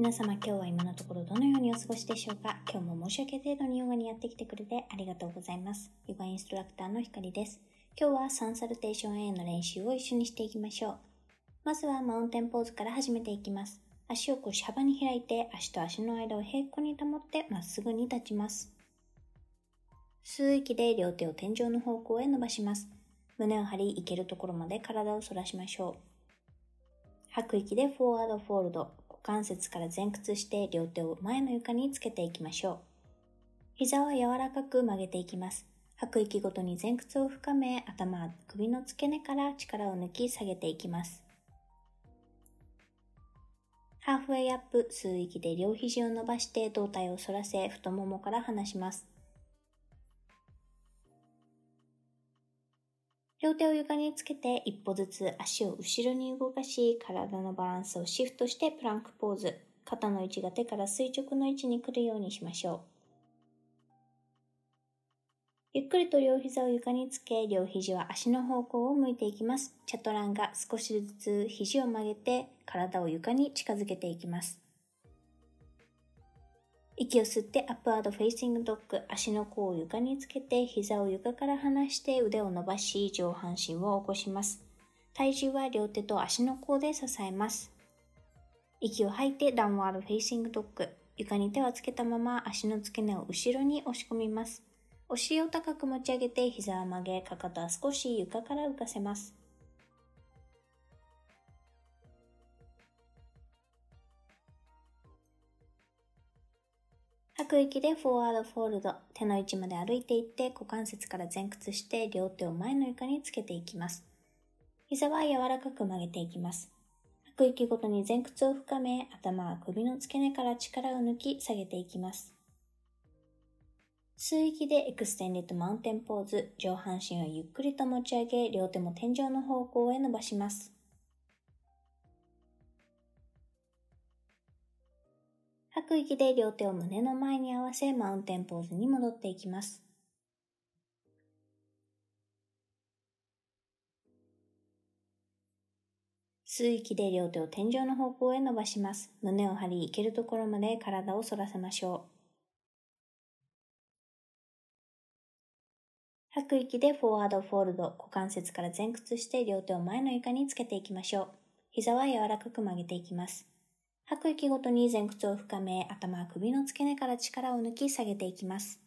皆様今日は今のところどのようにお過ごしでしょうか？今日も申し訳程度にヨガにやってきてくれてありがとうございます。ヨガインストラクターのひかりです。今日はサンサルテーション A の練習を一緒にしていきましょう。まずはマウンテンポーズから始めていきます。足を腰幅に開いて足と足の間を平行に保ってまっすぐに立ちます。吸う息で両手を天井の方向へ伸ばします。胸を張り、いけるところまで体を反らしましょう。吐く息でフォワードフォールド、股関節から前屈して両手を前の床につけていきましょう。膝は柔らかく曲げていきます。吐く息ごとに前屈を深め、頭、首の付け根から力を抜き下げていきます。ハーフウェイアップ、吸う息で両肘を伸ばして胴体を反らせ、太ももから離します。両手を床につけて一歩ずつ足を後ろに動かし、体のバランスをシフトして plank pose。肩の位置が手から垂直の位置に来るようにしましょう。ゆっくりと両膝を床につけ、両肘は足の方向を向いていきます。チャトランガ、少しずつ肘を曲げて、体を床に近づけていきます。息を吸って upward facing dog、足の甲を床につけて膝を床から離して腕を伸ばし上半身を起こします。体重は両手と足の甲で支えます。息を吐いて downward facing dog、床に手はつけたまま足の付け根を後ろに押し込みます。お尻を高く持ち上げて膝を曲げ、かかとは少し床から浮かせます。吐く息で forward fold、手の位置まで歩いていって股関節から前屈して両手を前の床につけていきます。膝は柔らかく曲げていきます。吐く息ごとに前屈を深め、頭は首の付け根から力を抜き下げていきます。吸う息で extended mountain pose、上半身をゆっくりと持ち上げ、両手も天井の方向へ伸ばします。吐く息で両手を胸の前に合わせ mountain pose に戻っていきます。吸う息で両手を天井の方向へ伸ばします。胸を張り、いけるところまで体を反らせましょう。吐く息でフォワードフォールド、股関節から前屈して両手を前の床につけていきましょう。膝は柔らかく曲げていきます。吐く息ごとに前屈を深め、頭は首の付け根から力を抜き下げていきます。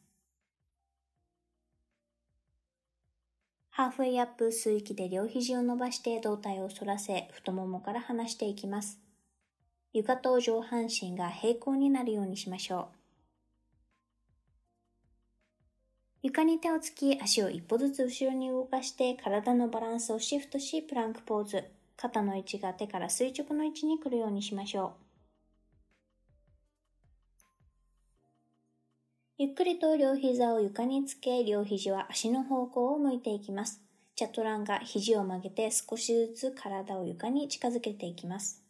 ハーフウェイアップ、吸う息で両肘を伸ばして胴体を反らせ、太ももから離していきます。床と上半身が平行になるようにしましょう。床に手をつき、足を一歩ずつ後ろに動かして、体のバランスをシフトし、プランクポーズ。肩の位置が手から垂直の位置に来るようにしましょう。ゆっくりと両膝を床につけ、両肘は足の方向を向いていきます。チャトランガ、肘を曲げて少しずつ体を床に近づけていきます。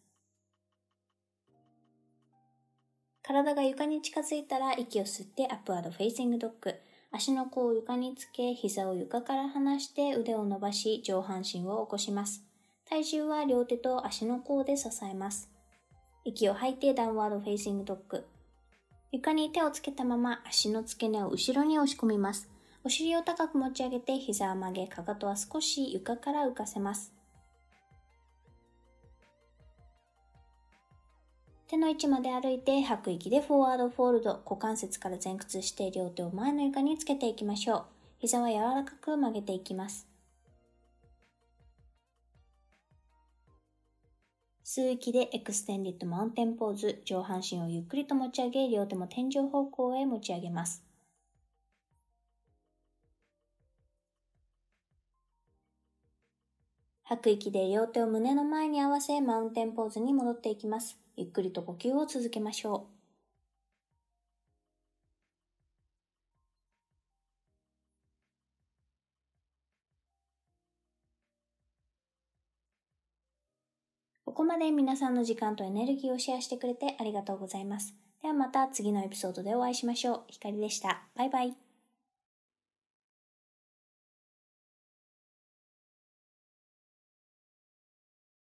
体が床に近づいたら息を吸って Upward Facing Dog。足の甲を床につけ、膝を床から離して腕を伸ばし、上半身を起こします。体重は両手と足の甲で支えます。息を吐いて Downward Facing Dog。床に手をつけたまま足の付け根を後ろに押し込みます。お尻を高く持ち上げて膝を曲げ、かかとは少し床から浮かせます。手の位置まで歩いて吐く息で Forward Fold、股関節から前屈して両手を前の床につけていきましょう。膝は柔らかく曲げていきます。吸う息で Extended Mountain Pose、上半身をゆっくりと持ち上げ、両手も天井方向へ持ち上げます。吐く息で両手を胸の前に合わせ、 Mountain Pose に戻っていきます。ゆっくりと呼吸を続けましょう。ここまで皆さんの時間とエネルギーをシェアしてくれてありがとうございます。ではまた次のエピソードでお会いしましょう。ひかりでした。バイバイ。